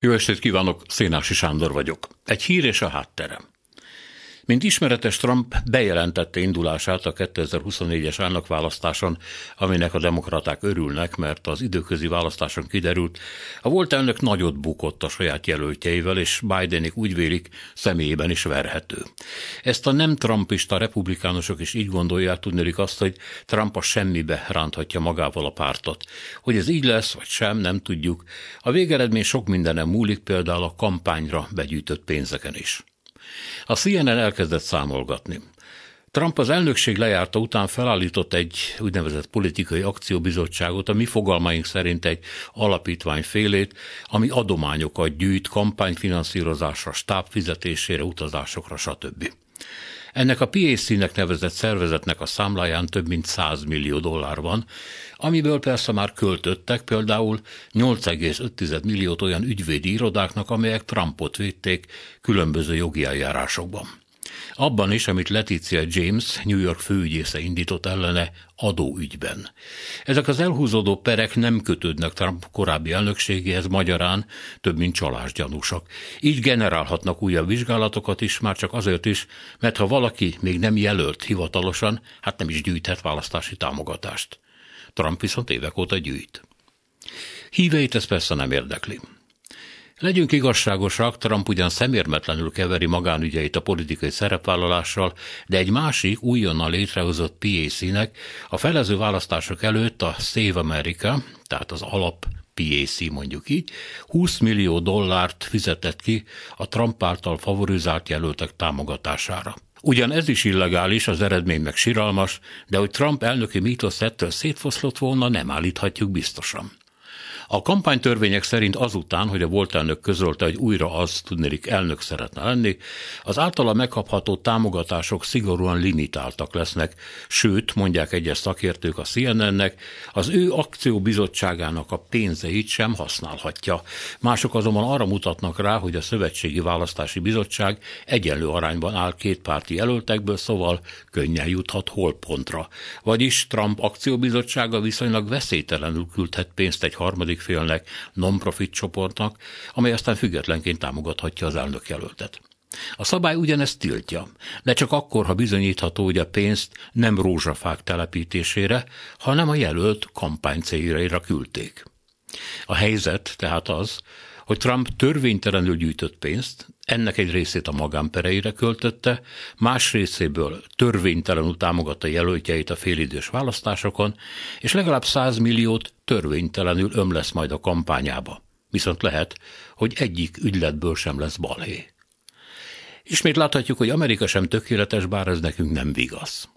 Jó estét kívánok, Szénási Sándor vagyok. Egy hír és a hátterem. Mint ismeretes, Trump bejelentette indulását a 2024-es elnökválasztáson, aminek a demokraták örülnek, mert az időközi választáson kiderült, a volt elnök nagyot bukott a saját jelöltjeivel, és Bidenik úgy vélik, személyében is verhető. Ezt a nem trumpista republikánusok is így gondolják, tudnélik azt, hogy Trump a semmibe ránthatja magával a pártot. Hogy ez így lesz, vagy sem, nem tudjuk. A végeredmény sok mindenem múlik, például a kampányra begyűjtött pénzeken is. A CNN elkezdett számolgatni. Trump az elnökség lejárta után felállított egy úgynevezett politikai akcióbizottságot, a mi fogalmaink szerint egy alapítvány félét, ami adományokat gyűjt kampányfinanszírozásra, stábfizetésére, utazásokra, stb. Ennek a PAC-nek nevezett szervezetnek a számláján több mint 100 millió dollár van, amiből persze már költöttek például 8,5 milliót olyan ügyvédi irodáknak, amelyek Trumpot védték különböző jogi eljárásokban. Abban is, amit Leticia James, New York főügyésze indított ellene adóügyben. Ezek az elhúzódó perek nem kötődnek Trump korábbi elnökségéhez magyarán, több mint csalásgyanúsak. Így generálhatnak újabb vizsgálatokat is, már csak azért is, mert ha valaki még nem jelölt hivatalosan, hát nem is gyűjthet választási támogatást. Trump viszont évek óta gyűjt. Híveit ez persze nem érdekli. Legyünk igazságosak, Trump ugyan szemérmetlenül keveri magánügyeit a politikai szerepvállalással, de egy másik újonnan létrehozott PAC-nek a felező választások előtt a Save America, tehát az alap PAC mondjuk így, 20 millió dollárt fizetett ki a Trump által favorizált jelöltek támogatására. Ugyan ez is illegális, az eredmény meg siralmas, de hogy Trump elnöki mítosz ettől szétfoszlott volna, nem állíthatjuk biztosan. A kampánytörvények szerint azután, hogy a volt elnök közölte, hogy újra az, tudnélik, elnök szeretne lenni, az általa megkapható támogatások szigorúan limitáltak lesznek, sőt, mondják egyes szakértők a CNN-nek, az ő akcióbizottságának a pénzeit sem használhatja. Mások azonban arra mutatnak rá, hogy a Szövetségi Választási Bizottság egyenlő arányban áll két párti jelöltekből, szóval könnyen juthat holpontra. Vagyis Trump akcióbizottsága viszonylag veszélytelenül küldhet pénzt egy harmadik félnek, non-profit csoportnak, amely aztán függetlenként támogathatja az elnökjelöltet. A szabály ugyanezt tiltja, de csak akkor, ha bizonyítható, hogy a pénzt nem rózsafák telepítésére, hanem a jelölt kampány céljaira küldték. A helyzet tehát az, hogy Trump törvénytelenül gyűjtött pénzt, ennek egy részét a magánpereire költötte, más részéből törvénytelenül támogatta jelöltjeit a félidős választásokon, és legalább 100 milliót törvénytelenül ömlesz majd a kampányába. Viszont lehet, hogy egyik ügyletből sem lesz balhé. Ismét láthatjuk, hogy Amerika sem tökéletes, bár ez nekünk nem vigasz.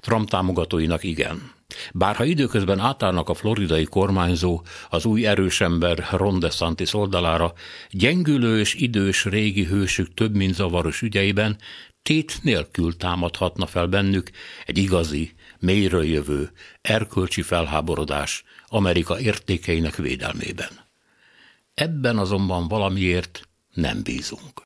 Trump támogatóinak igen. Bárha időközben átállnak a floridai kormányzó az új erős ember Ron DeSantis oldalára, gyengülő és idős régi hősük több mint zavaros ügyeiben, tét nélkül támadhatna fel bennük egy igazi, mélyről jövő, erkölcsi felháborodás Amerika értékeinek védelmében. Ebben azonban valamiért nem bízunk.